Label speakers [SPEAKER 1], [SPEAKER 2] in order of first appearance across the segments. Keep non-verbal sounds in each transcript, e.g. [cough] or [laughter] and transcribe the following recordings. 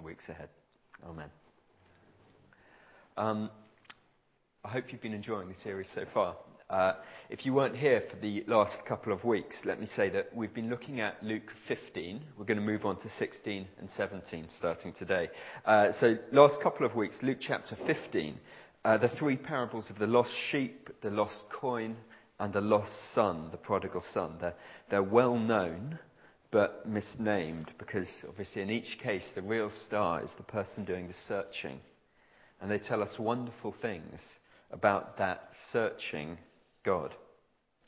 [SPEAKER 1] weeks ahead. Amen. Um, I hope you've been enjoying the series so far. Uh, if you weren't here for the last couple of weeks, let me say that we've been looking at Luke 15. We're going to move on to 16 and 17 starting today. Uh, so, last couple of weeks, Luke chapter 15, uh, the three parables of the lost sheep, the lost coin, and the lost son, the prodigal son. They're, they're well known, but misnamed because obviously in each case the real star is the person doing the searching. And they tell us wonderful things about that searching God.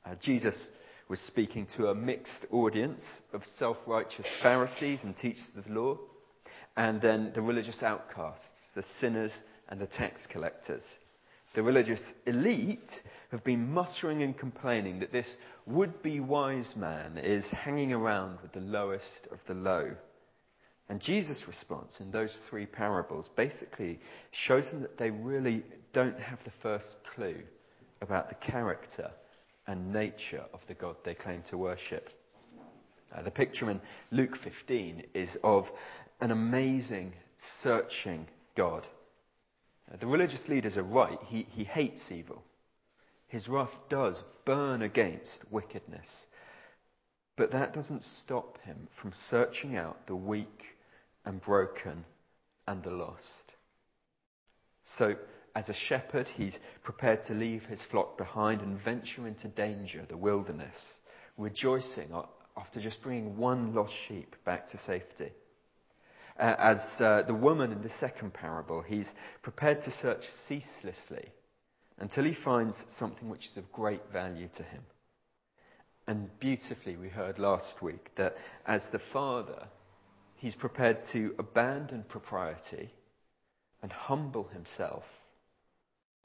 [SPEAKER 1] Uh, Jesus was speaking to a mixed audience of self righteous Pharisees and teachers of the law, and then the religious outcasts, the sinners and the tax collectors. The religious elite have been muttering and complaining that this would be wise man is hanging around with the lowest of the low. And Jesus' response in those three parables basically shows them that they really don't have the first clue about the character and nature of the God they claim to worship. Uh, the picture in Luke 15 is of an amazing, searching God. The religious leaders are right. He, he hates evil. His wrath does burn against wickedness. But that doesn't stop him from searching out the weak and broken and the lost. So, as a shepherd, he's prepared to leave his flock behind and venture into danger, the wilderness, rejoicing after just bringing one lost sheep back to safety. Uh, as uh, the woman in the second parable, he's prepared to search ceaselessly until he finds something which is of great value to him. And beautifully, we heard last week that as the father, he's prepared to abandon propriety and humble himself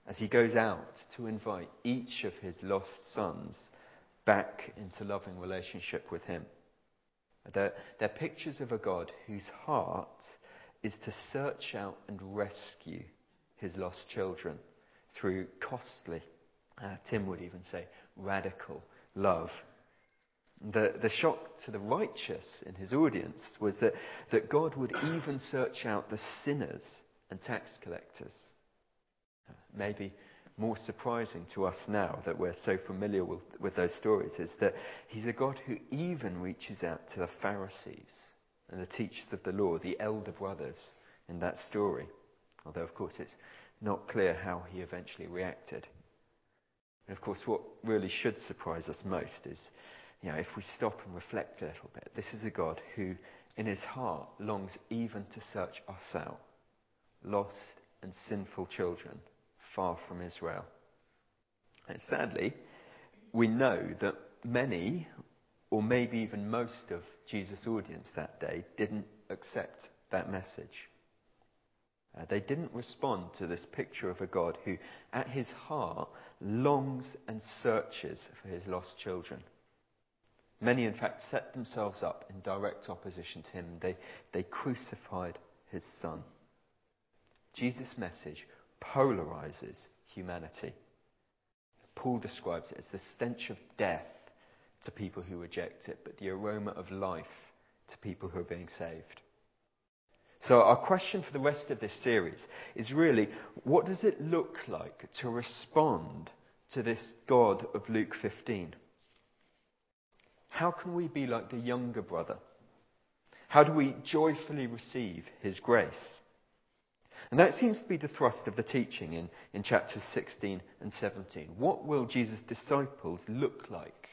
[SPEAKER 1] as he goes out to invite each of his lost sons back into loving relationship with him. They're, they're pictures of a God whose heart is to search out and rescue his lost children through costly, uh, Tim would even say, radical love. The, the shock to the righteous in his audience was that, that God would even search out the sinners and tax collectors maybe more surprising to us now that we're so familiar with, with those stories is that he's a God who even reaches out to the Pharisees and the teachers of the law, the elder brothers in that story. Although, of course, it's not clear how he eventually reacted. And of course, what really should surprise us most is, you know, if we stop and reflect a little bit, this is a God who, in his heart, longs even to search us out, lost and sinful children far from Israel. And sadly, we know that many, or maybe even most of Jesus' audience that day, didn't accept that message. Uh, they didn't respond to this picture of a God who, at his heart, longs and searches for his lost children. Many, in fact, set themselves up in direct opposition to him. They, they crucified his son. Jesus' message polarizes humanity. Paul describes it as the stench of death to people who reject it, but the aroma of life to people who are being saved. So, our question for the rest of this series is really what does it look like to respond to this God of Luke 15? How can we be like the younger brother? How do we joyfully receive his grace? And that seems to be the thrust of the teaching in, in chapters 16 and 17. What will Jesus' disciples look like?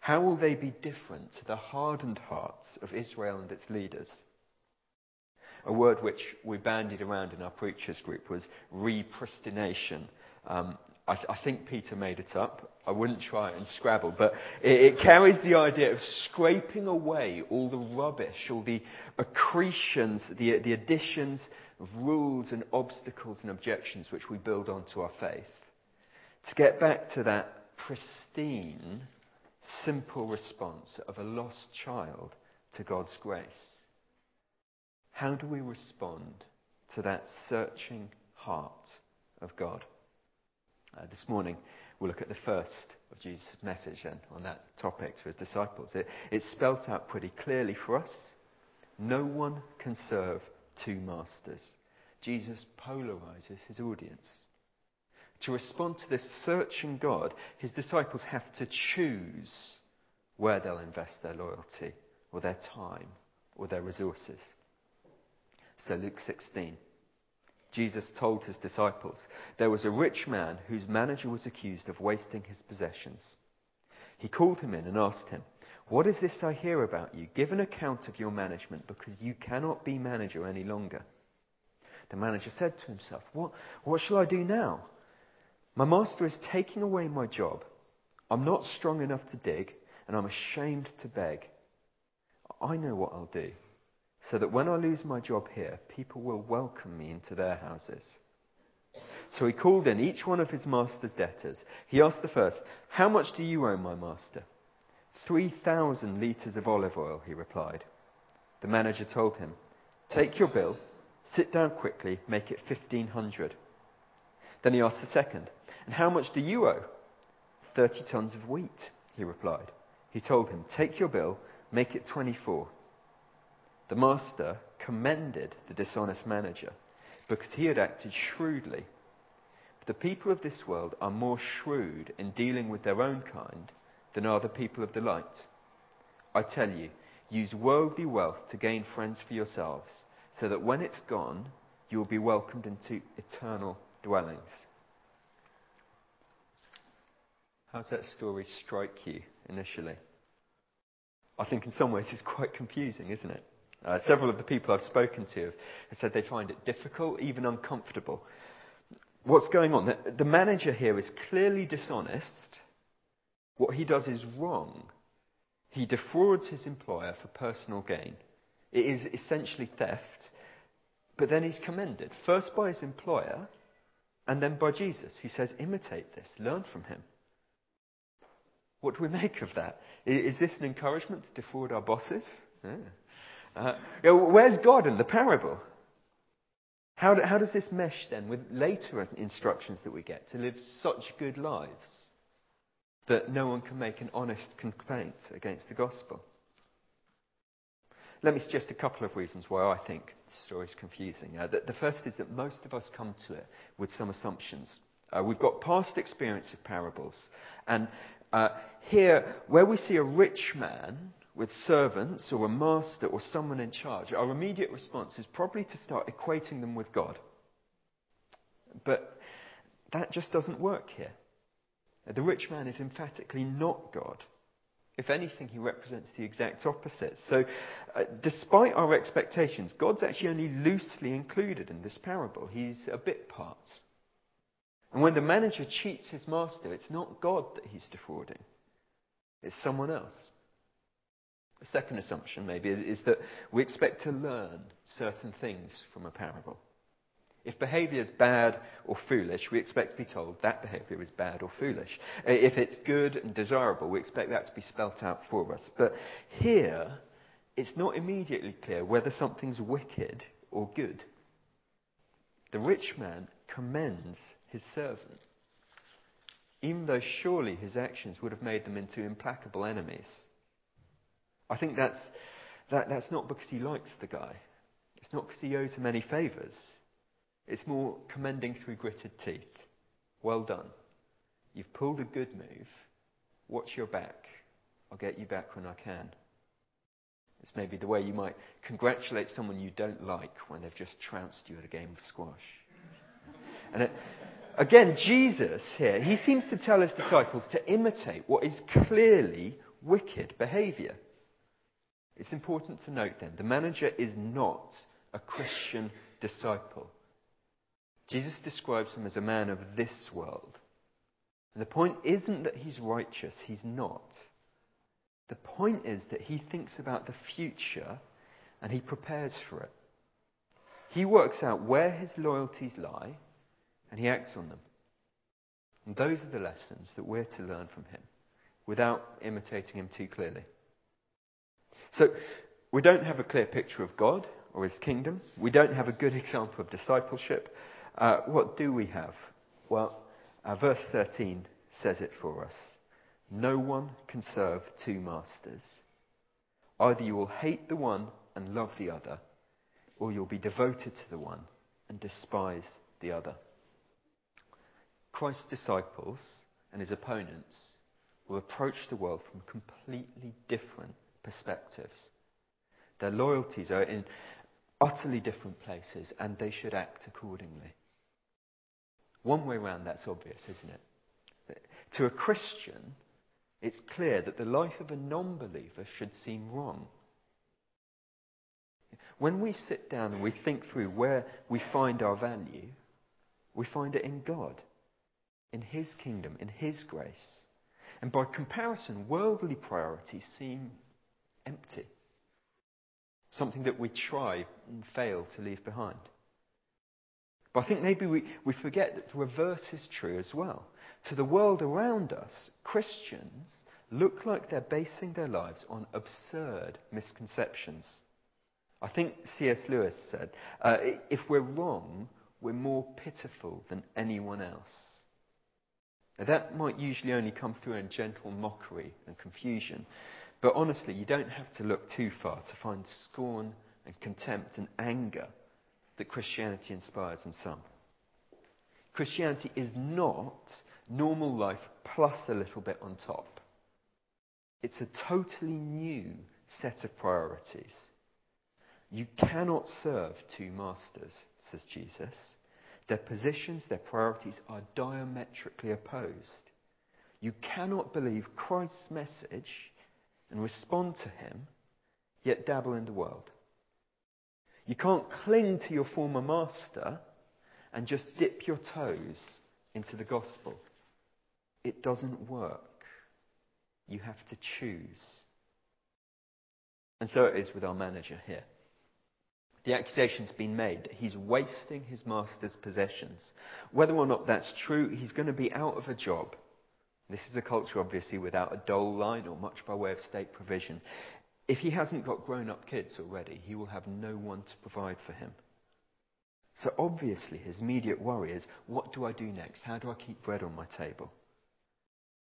[SPEAKER 1] How will they be different to the hardened hearts of Israel and its leaders? A word which we bandied around in our preachers group was repristination. Um, I, I, think Peter made it up. I wouldn't try it in Scrabble, but it, it carries the idea of scraping away all the rubbish, all the accretions, the, the additions of rules and obstacles and objections which we build onto our faith. To get back to that pristine, simple response of a lost child to God's grace. How do we respond to that searching heart of God? Uh, this morning, we'll look at the first of Jesus' message then on that topic to his disciples. It, it's spelt out pretty clearly for us. No one can serve two masters. Jesus polarizes his audience. To respond to this searching God, his disciples have to choose where they'll invest their loyalty, or their time, or their resources. So, Luke 16. Jesus told his disciples, There was a rich man whose manager was accused of wasting his possessions. He called him in and asked him, What is this I hear about you? Give an account of your management, because you cannot be manager any longer. The manager said to himself, What, what shall I do now? My master is taking away my job. I'm not strong enough to dig, and I'm ashamed to beg. I know what I'll do, so that when I lose my job here, people will welcome me into their houses. So he called in each one of his master's debtors. He asked the first, How much do you owe my master? Three thousand litres of olive oil, he replied. The manager told him, Take your bill, sit down quickly, make it fifteen hundred. Then he asked the second, And how much do you owe? Thirty tons of wheat, he replied. He told him, Take your bill, make it twenty-four. The master commended the dishonest manager because he had acted shrewdly. But the people of this world are more shrewd in dealing with their own kind than are the people of the light. I tell you, use worldly wealth to gain friends for yourselves, so that when it's gone, you will be welcomed into eternal dwellings. How's that story strike you initially? I think in some ways it's quite confusing, isn't it? Uh, several of the people I've spoken to have said they find it difficult, even uncomfortable. What's going on? The, the manager here is clearly dishonest. What he does is wrong. He defrauds his employer for personal gain. It is essentially theft, but then he's commended, first by his employer and then by Jesus, who says, imitate this, learn from him. What do we make of that? Is this an encouragement to defraud our bosses? Yeah. Uh, you know, where's God in the parable? How, do, how does this mesh then with later instructions that we get to live such good lives that no one can make an honest complaint against the gospel? Let me suggest a couple of reasons why I think the story is confusing. Uh, the, the, first is that most of us come to it with some assumptions. Uh, we've got past experience of parables, and uh, here, where we see a rich man with servants or a master or someone in charge, our immediate response is probably to start equating them with God. But that just doesn't work here. The rich man is emphatically not God. If anything, he represents the exact opposite. So, uh, despite our expectations, God's actually only loosely included in this parable. He's a bit part. And when the manager cheats his master, it's not God that he's defrauding, it's someone else. The second assumption, maybe, is that we expect to learn certain things from a parable. If behavior is bad or foolish, we expect to be told that behavior is bad or foolish. If it's good and desirable, we expect that to be spelt out for us. But here, it's not immediately clear whether something's wicked or good. The rich man commends his servant, even though surely his actions would have made them into implacable enemies. I think that's, that, that's not because he likes the guy. It's not because he owes him any favours. It's more commending through gritted teeth. Well done. You've pulled a good move. Watch your back. I'll get you back when I can. It's maybe the way you might congratulate someone you don't like when they've just trounced you at a game of squash. And it, again, Jesus here, he seems to tell his disciples to imitate what is clearly wicked behavior. It's important to note then, the manager is not a Christian disciple. Jesus describes him as a man of this world. And the point isn't that he's righteous, he's not. The point is that he thinks about the future and he prepares for it. He works out where his loyalties lie and he acts on them. And those are the lessons that we're to learn from him without imitating him too clearly. So, we don't have a clear picture of God or his kingdom. We don't have a good example of discipleship. Uh, what do we have? Well, uh, verse 13 says it for us. No one can serve two masters. Either you will hate the one and love the other, or you'll be devoted to the one and despise the other. Christ's disciples and his opponents will approach the world from completely different perspectives. Their loyalties are in utterly different places, and they should act accordingly. One way around, that's obvious, isn't it? To a Christian, it's clear that the life of a non believer should seem wrong. When we sit down and we think through where we find our value, we find it in God, in His kingdom, in His grace. And by comparison, worldly priorities seem empty. Something that we try and fail to leave behind. But I think maybe we, we forget that the reverse is true as well. To the world around us, Christians look like they're basing their lives on absurd misconceptions. I think C.S. Lewis said, uh, if we're wrong, we're more pitiful than anyone else. Now, that might usually only come through in gentle mockery and confusion, but honestly, you don't have to look too far to find scorn and contempt and anger that Christianity inspires in some. Christianity is not normal life plus a little bit on top. It's a totally new set of priorities. You cannot serve two masters, says Jesus. Their positions, their priorities are diametrically opposed. You cannot believe Christ's message and respond to him, yet dabble in the world. You can't cling to your former master and just dip your toes into the gospel. It doesn't work. You have to choose. And so it is with our manager here. The accusation's been made that he's wasting his master's possessions. Whether or not that's true, he's going to be out of a job. This is a culture, obviously, without a dole line or much by way of state provision. If he hasn't got grown up kids already, he will have no one to provide for him. So obviously, his immediate worry is what do I do next? How do I keep bread on my table?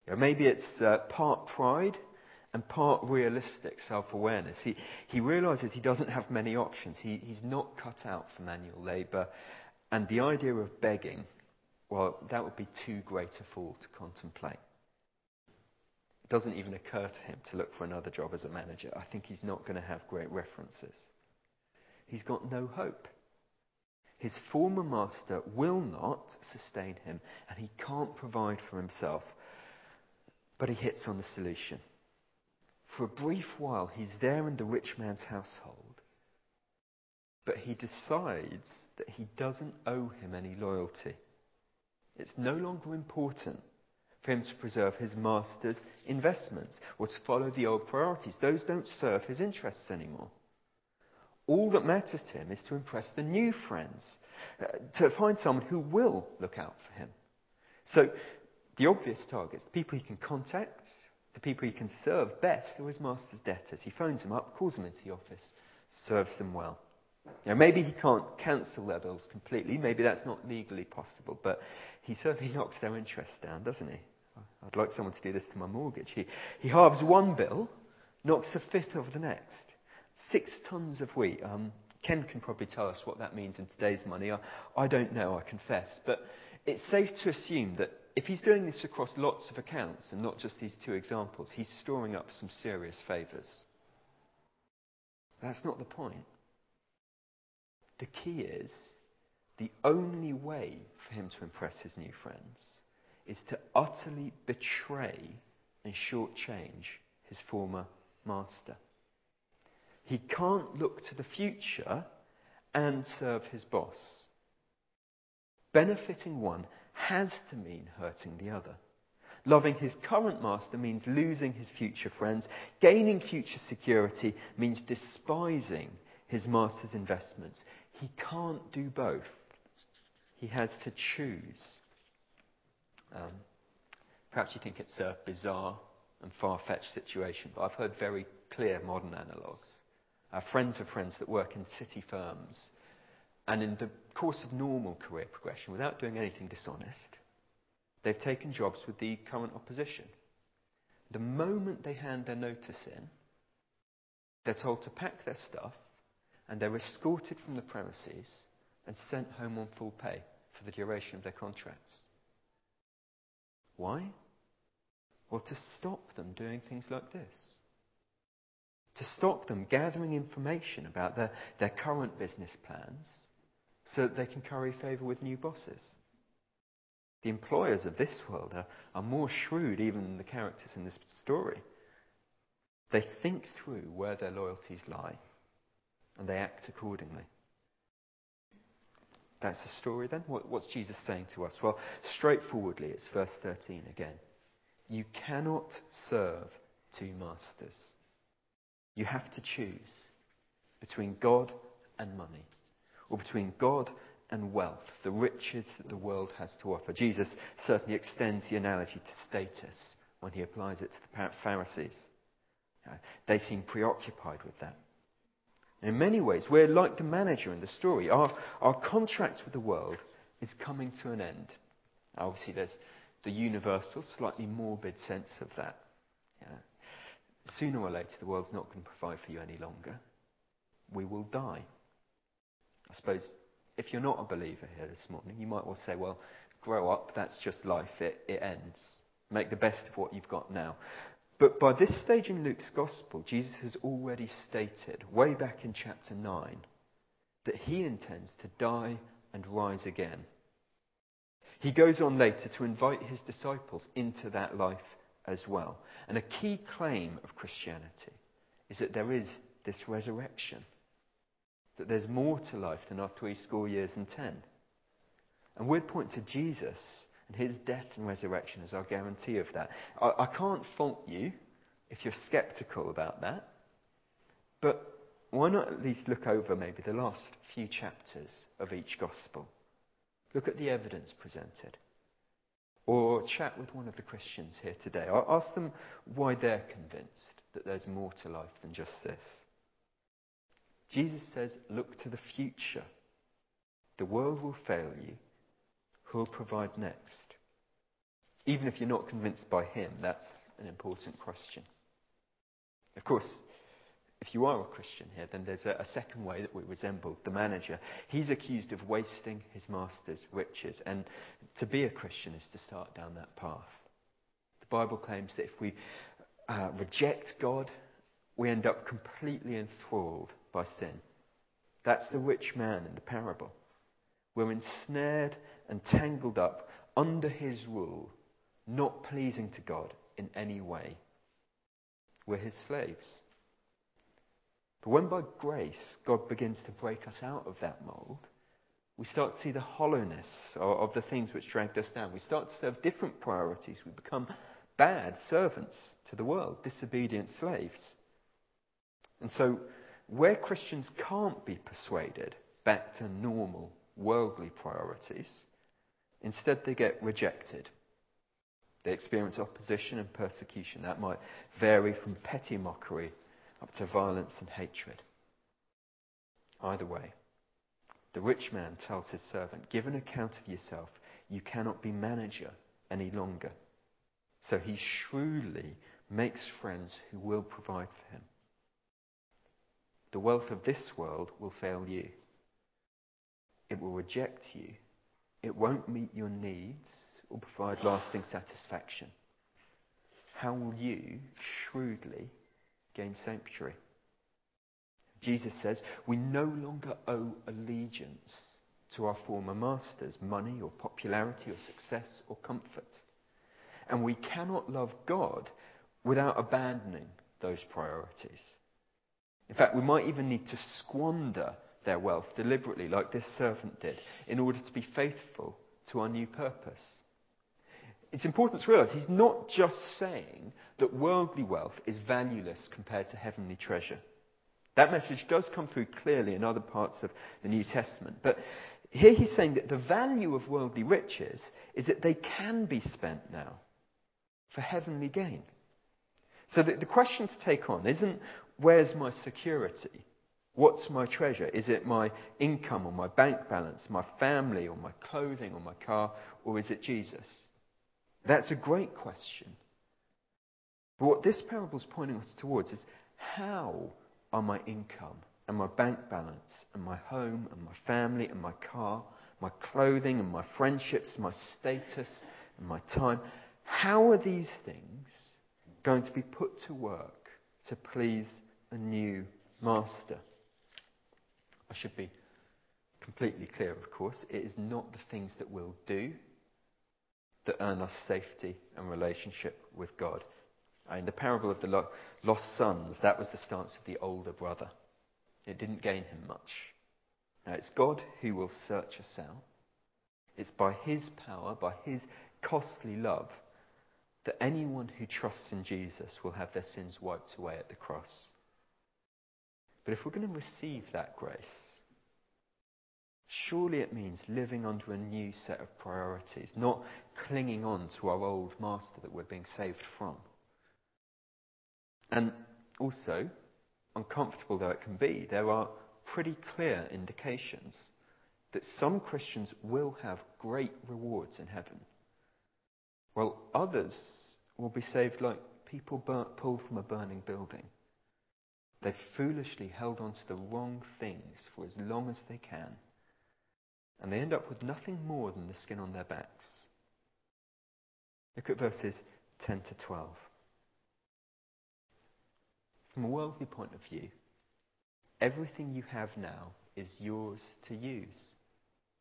[SPEAKER 1] You know, maybe it's uh, part pride and part realistic self awareness. He, he realizes he doesn't have many options. He, he's not cut out for manual labor. And the idea of begging, well, that would be too great a fall to contemplate. It doesn't even occur to him to look for another job as a manager. I think he's not going to have great references. He's got no hope. His former master will not sustain him, and he can't provide for himself. But he hits on the solution. For a brief while, he's there in the rich man's household, but he decides that he doesn't owe him any loyalty. It's no longer important for him to preserve his master's investments or to follow the old priorities. Those don't serve his interests anymore. All that matters to him is to impress the new friends, uh, to find someone who will look out for him. So, the obvious targets, the people he can contact, the people he can serve best are his master's debtors. He phones them up, calls them into the office, serves them well. Now, maybe he can't cancel their bills completely. Maybe that's not legally possible. But he certainly [laughs] knocks their interest down, doesn't he? I'd like someone to do this to my mortgage. He, he halves one bill, knocks a fifth of the next. Six tons of wheat. Um, Ken can probably tell us what that means in today's money. I, I don't know, I confess. But it's safe to assume that if he's doing this across lots of accounts and not just these two examples, he's storing up some serious favours. That's not the point. The key is the only way for him to impress his new friends is to utterly betray and shortchange his former master. He can't look to the future and serve his boss. Benefiting one has to mean hurting the other. Loving his current master means losing his future friends. Gaining future security means despising his master's investments. He can't do both. He has to choose. Um, perhaps you think it's a bizarre and far fetched situation, but I've heard very clear modern analogues. Our friends of friends that work in city firms and in the course of normal career progression, without doing anything dishonest, they've taken jobs with the current opposition. The moment they hand their notice in, they're told to pack their stuff and they're escorted from the premises and sent home on full pay for the duration of their contracts. Why? Well, to stop them doing things like this. To stop them gathering information about their, their current business plans so that they can curry favour with new bosses. The employers of this world are, are more shrewd even than the characters in this story. They think through where their loyalties lie and they act accordingly. That's the story then? What, what's Jesus saying to us? Well, straightforwardly, it's verse 13 again. You cannot serve two masters. You have to choose between God and money, or between God and wealth, the riches that the world has to offer. Jesus certainly extends the analogy to status when he applies it to the Pharisees. They seem preoccupied with that. In many ways, we're like the manager in the story. Our, our contract with the world is coming to an end. Obviously, there's the universal, slightly morbid sense of that. Yeah. Sooner or later, the world's not going to provide for you any longer. We will die. I suppose if you're not a believer here this morning, you might well say, well, grow up, that's just life, it, it ends. Make the best of what you've got now. But by this stage in Luke's Gospel, Jesus has already stated, way back in chapter 9, that he intends to die and rise again. He goes on later to invite his disciples into that life as well. And a key claim of Christianity is that there is this resurrection, that there's more to life than our three score years and ten. And we'd point to Jesus and his death and resurrection is our guarantee of that. I, I can't fault you if you're skeptical about that. But why not at least look over maybe the last few chapters of each gospel? Look at the evidence presented. Or chat with one of the Christians here today. I'll Ask them why they're convinced that there's more to life than just this. Jesus says, look to the future. The world will fail you, Who'll provide next? Even if you're not convinced by him, that's an important question. Of course, if you are a Christian here, then there's a, a, second way that we resemble the manager. He's accused of wasting his master's riches, and to be a Christian is to start down that path. The Bible claims that if we uh, reject God, we end up completely enthralled by sin. That's the rich man in the parable. We're ensnared and tangled up under his rule, not pleasing to God in any way. We're his slaves. But when by grace God begins to break us out of that mold, we start to see the hollowness of the things which dragged us down. We start to serve different priorities. We become bad servants to the world, disobedient slaves. And so, where Christians can't be persuaded back to normal worldly priorities. Instead, they get rejected. They experience opposition and persecution. That might vary from petty mockery up to violence and hatred. Either way, the rich man tells his servant, Give an account of yourself. You cannot be manager any longer. So he shrewdly makes friends who will provide for him. The wealth of this world will fail you. It will reject you. It won't meet your needs or provide lasting satisfaction. How will you shrewdly gain sanctuary? Jesus says we no longer owe allegiance to our former masters, money or popularity or success or comfort. And we cannot love God without abandoning those priorities. In fact, we might even need to squander their wealth deliberately, like this servant did, in order to be faithful to our new purpose. It's important to realize he's not just saying that worldly wealth is valueless compared to heavenly treasure. That message does come through clearly in other parts of the New Testament. But here he's saying that the value of worldly riches is that they can be spent now for heavenly gain. So the, the question to take on isn't where's my security? What's my treasure? Is it my income or my bank balance, my family or my clothing or my car, or is it Jesus? That's a great question. But what this parable is pointing us towards is how are my income and my bank balance and my home and my family and my car, my clothing and my friendships, my status and my time, how are these things going to be put to work to please a new master? I should be completely clear, of course. It is not the things that we'll do that earn us safety and relationship with God. Uh, in the parable of the lost sons, that was the stance of the older brother. It didn't gain him much. Now, it's God who will search us out. It's by His power, by His costly love, that anyone who trusts in Jesus will have their sins wiped away at the cross. But if we're going to receive that grace, surely it means living under a new set of priorities, not clinging on to our old master that we're being saved from. And also, uncomfortable though it can be, there are pretty clear indications that some Christians will have great rewards in heaven, while others will be saved like people pulled from a burning building. They've foolishly held on to the wrong things for as long as they can, and they end up with nothing more than the skin on their backs. Look at verses 10 to 12. From a worldly point of view, everything you have now is yours to use.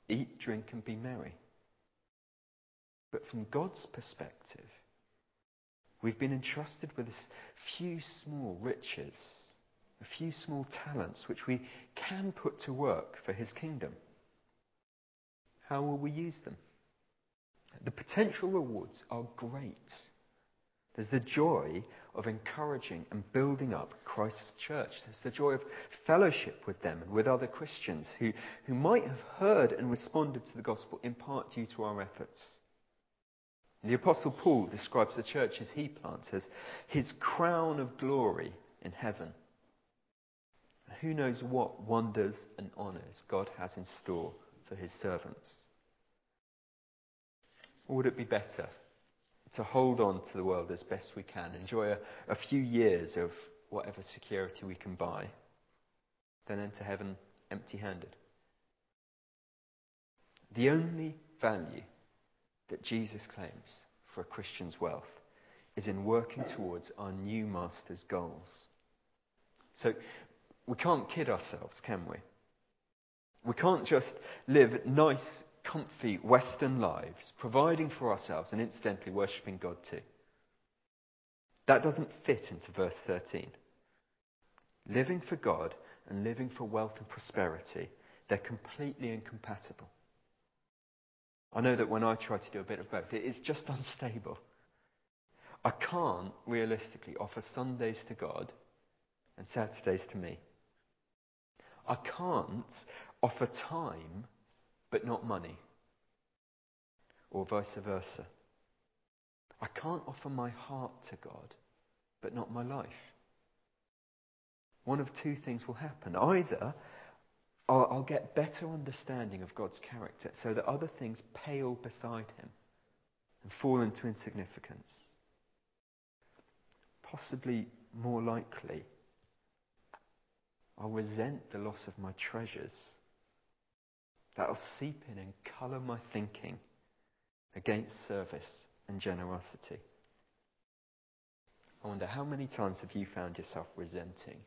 [SPEAKER 1] Eat, drink, and be merry. But from God's perspective, we've been entrusted with a few small riches, a few small talents which we can put to work for His kingdom. How will we use them? The potential rewards are great. There's the joy of encouraging and building up Christ's church. There's the joy of fellowship with them and with other Christians who, who might have heard and responded to the gospel in part due to our efforts. The Apostle Paul describes the churches he plants as his crown of glory in heaven. Who knows what wonders and honours God has in store for his servants? Or would it be better to hold on to the world as best we can, enjoy a, a few years of whatever security we can buy, then enter heaven empty handed. The only value that Jesus claims for a Christian's wealth is in working towards our new master's goals. So we can't kid ourselves, can we? We can't just live nice, comfy Western lives, providing for ourselves and incidentally worshipping God too. That doesn't fit into verse 13. Living for God and living for wealth and prosperity, they're completely incompatible. I know that when I try to do a bit of both, it is just [laughs] unstable. I can't realistically offer Sundays to God and Saturdays to me. I can't offer time but not money, or vice versa. I can't offer my heart to God, but not my life. One of two things will happen. Either I'll, get better understanding of God's character so that other things pale beside him and fall into insignificance. Possibly more likely, I'll resent the loss of my treasures That'll seep in and colour my thinking against service and generosity. I wonder how many times have you found yourself resenting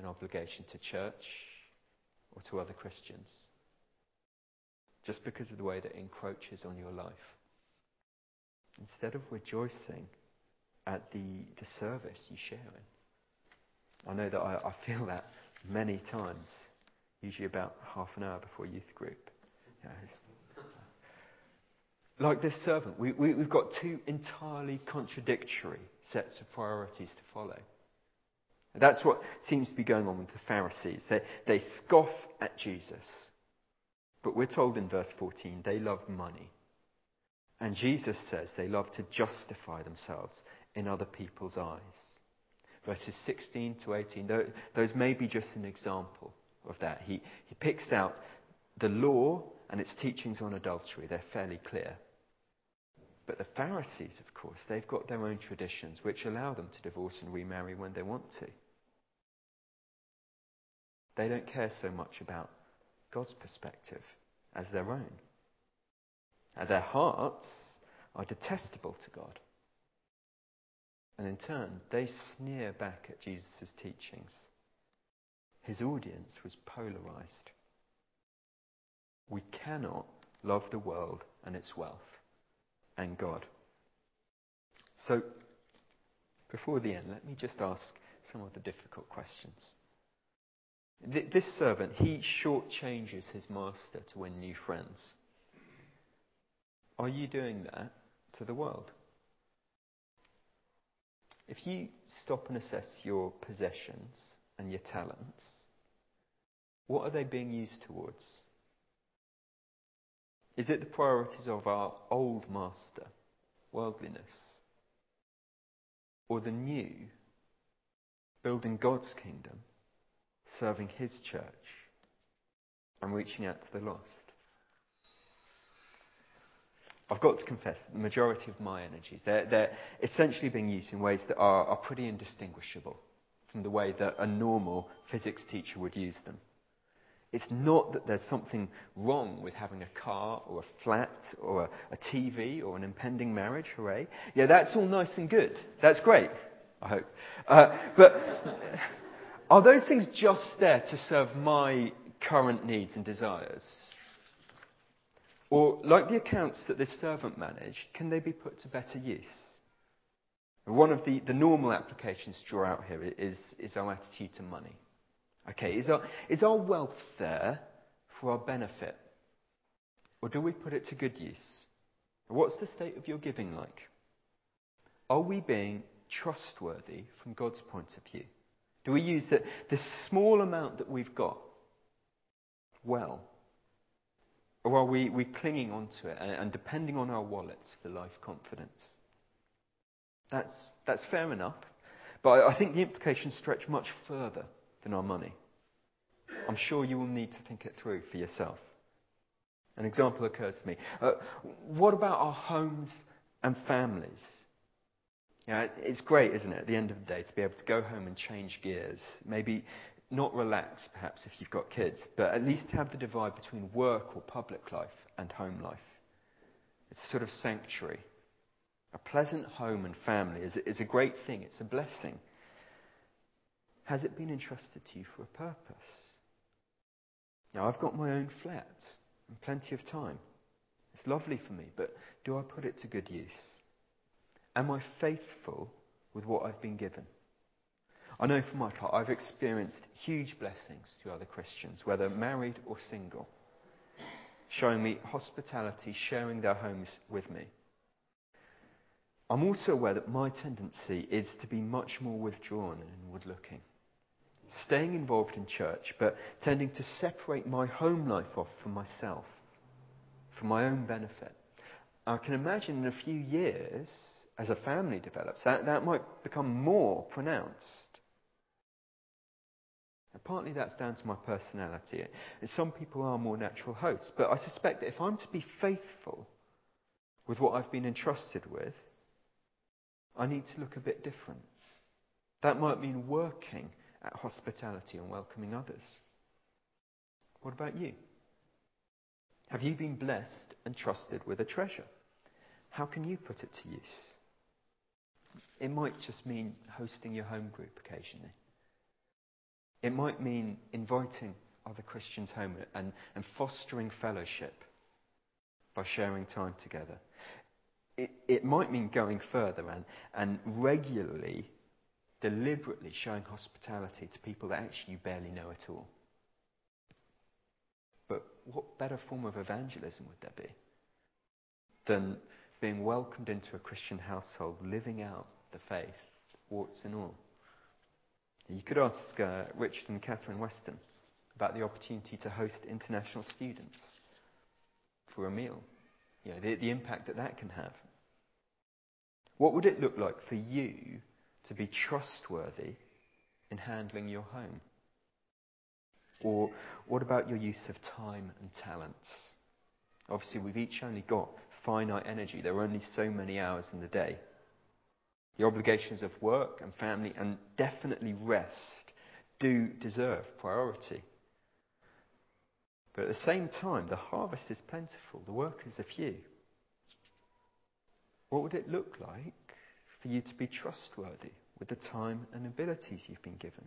[SPEAKER 1] an obligation to church or to other Christians just because of the way that encroaches on your life? Instead of rejoicing at the, the service you share in. I know that I, I feel that many times usually about half an hour before youth group. like this servant, we, we, we've got two entirely contradictory sets of priorities to follow. That's what seems to be going on with the Pharisees. They, they scoff at Jesus. But we're told in verse 14 they love money. And Jesus says they love to justify themselves in other people's eyes. Verses 16 to 18, those may be just an example of that. He, he picks out the law and its teachings on adultery. They're fairly clear. But the Pharisees, of course, they've got their own traditions which allow them to divorce and remarry when they want to. They don't care so much about God's perspective as their own. And their hearts are detestable to God. And in turn, they sneer back at Jesus' teachings. His audience was polarized. We cannot love the world and its wealth and God. So, before the end, let me just ask some of the difficult questions. This servant, he shortchanges his master to win new friends. Are you doing that to the world? If you stop and assess your possessions and your talents, what are they being used towards? Is it the priorities of our old master, worldliness, or the new, building God's kingdom, serving his church, and reaching out to the lost? I've got to confess, that the majority of my energies, they're, they're essentially being used in ways that are, are pretty indistinguishable from the way that a normal physics teacher would use them. It's not that there's something wrong with having a car or a flat or a, a, TV or an impending marriage, hooray. Yeah, that's all nice and good. That's great, I hope. Uh, but are those things just there to serve my current needs and desires? Or, like the accounts that this servant managed, can they be put to better use? One of the, the normal applications to draw out here is, is our attitude to money. Okay, is our, is our wealth there for our benefit? Or do we put it to good use? What's the state of your giving like? Are we being trustworthy from God's point of view? Do we use the, the small amount that we've got well? Or are we, we clinging onto it and, and depending on our wallets for life confidence? That's, that's fair enough. But I think the implications stretch much further than our money. I'm sure you will need to think it through for yourself. An example occurs to me. Uh, what about our homes and families? You know, it's great, isn't it, at the end of the day, to be able to go home and change gears. Maybe not relax, perhaps, if you've got kids, but at least have the divide between work or public life and home life. It's a sort of sanctuary. A pleasant home and family is, is a great thing, it's a blessing. Has it been entrusted to you for a purpose? Now, I've got my own flat and plenty of time. It's lovely for me, but do I put it to good use? Am I faithful with what I've been given? I know for my part, I've experienced huge blessings to other Christians, whether married or single, showing me hospitality, sharing their homes with me. I'm also aware that my tendency is to be much more withdrawn and inward looking staying involved in church, but tending to separate my home life off from myself, for my own benefit. I can imagine in a few years, as a family develops, that, that might become more pronounced. And partly that's down to my personality. And some people are more natural hosts. But I suspect that if I'm to be faithful with what I've been entrusted with, I need to look a bit different. That might mean working at hospitality and welcoming others. What about you? Have you been blessed and trusted with a treasure? How can you put it to use? It might just mean hosting your home group occasionally. It might mean inviting other Christians home and, and fostering fellowship by sharing time together. It, it might mean going further and, and regularly deliberately showing hospitality to people that actually you barely know at all. But what better form of evangelism would there be than being welcomed into a Christian household, living out the faith, warts and all? You could ask uh, Richard and Catherine Weston about the opportunity to host international students for a meal. You know, the, the impact that that can have. What would it look like for you to be trustworthy in handling your home? Or what about your use of time and talents? Obviously, we've each only got finite energy. There are only so many hours in the day. The obligations of work and family and definitely rest do deserve priority. But at the same time, the harvest is plentiful, the workers are few. What would it look like for you to be trustworthy with the time and abilities you've been given?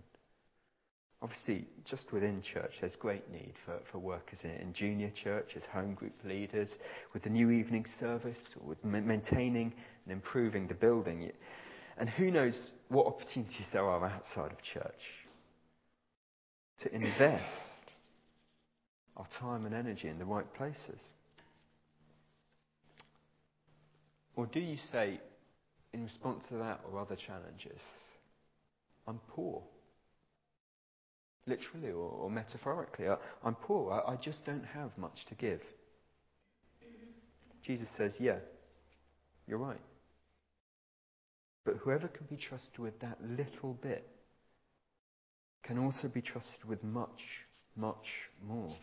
[SPEAKER 1] Obviously, just within church, there's great need for, for workers in, in junior church, as home group leaders, with the new evening service, with ma- maintaining and improving the building. And who knows what opportunities there are outside of church to invest our time and energy in the right places. Or do you say, in response to that or other challenges, I'm poor? Literally or, or metaphorically, I, I'm poor. I, I just don't have much to give. Jesus says, Yeah, you're right. But whoever can be trusted with that little bit can also be trusted with much, much more.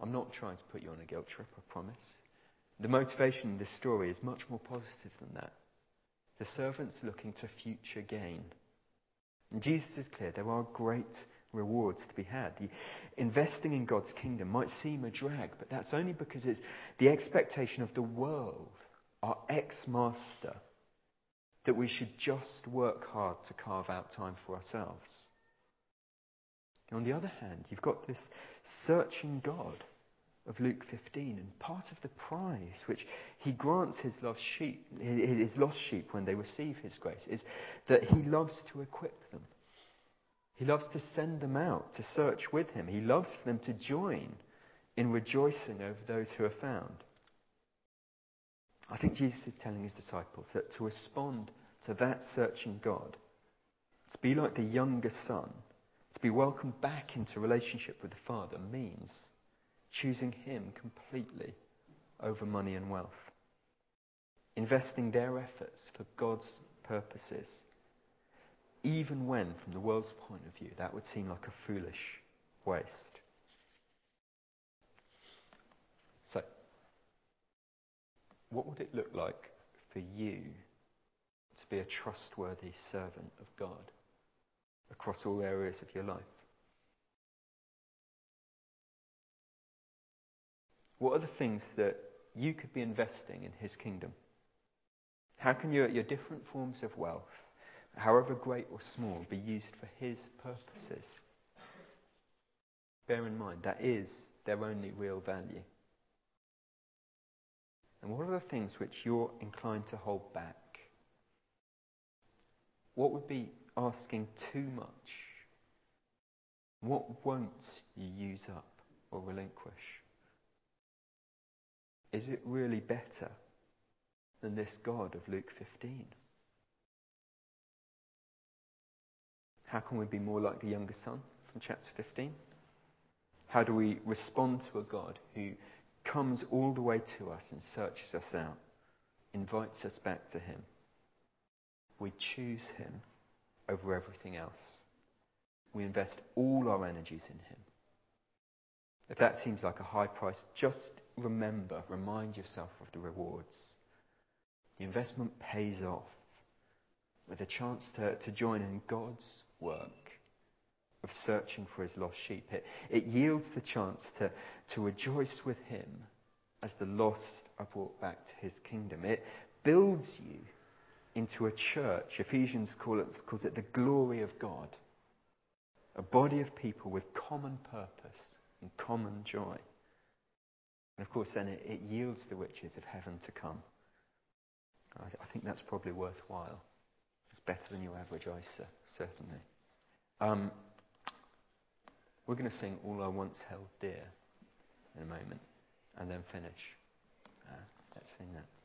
[SPEAKER 1] I'm not trying to put you on a guilt trip, I promise. The motivation in this story is much more positive than that. The servant's looking to future gain. And Jesus is clear there are great rewards to be had. The investing in God's kingdom might seem a drag, but that's only because it's the expectation of the world, our ex master, that we should just work hard to carve out time for ourselves. On the other hand, you've got this searching God of Luke 15, and part of the prize which he grants his lost sheep, his lost sheep when they receive his grace, is that he loves to equip them. He loves to send them out to search with him. He loves for them to join in rejoicing over those who are found. I think Jesus is telling his disciples that to respond to that searching God, to be like the younger son, to be welcomed back into relationship with the Father means choosing Him completely over money and wealth, investing their efforts for God's purposes, even when, from the world's point of view, that would seem like a foolish waste. So, what would it look like for you to be a trustworthy servant of God across all areas of your life? What are the things that you could be investing in His kingdom? How can your, your different forms of wealth, however great or small, be used for His purposes? Bear in mind, that is their only real value. And what are the things which you're inclined to hold back? What would be asking too much? What won't you use up or relinquish? Is it really better than this God of Luke 15? How can we be more like the younger son from chapter 15? How do we respond to a God who comes all the way to us and searches us out, invites us back to Him? We choose Him over everything else. We invest all our energies in Him. If that seems like a high price, just remember, remind yourself of the rewards. The investment pays off with a chance to, to join in God's work of searching for his lost sheep. It, it yields the chance to, to rejoice with him as the lost are brought back to his kingdom. It builds you into a church. Ephesians call it, calls it the glory of God. A body of people with common purpose and common joy. And of course, then it, it yields the riches of heaven to come. I, I, think that's probably worthwhile. It's better than your average ISA, certainly. Um, we're going to sing All I Once Held Dear in a moment and then finish. Uh, let's sing that.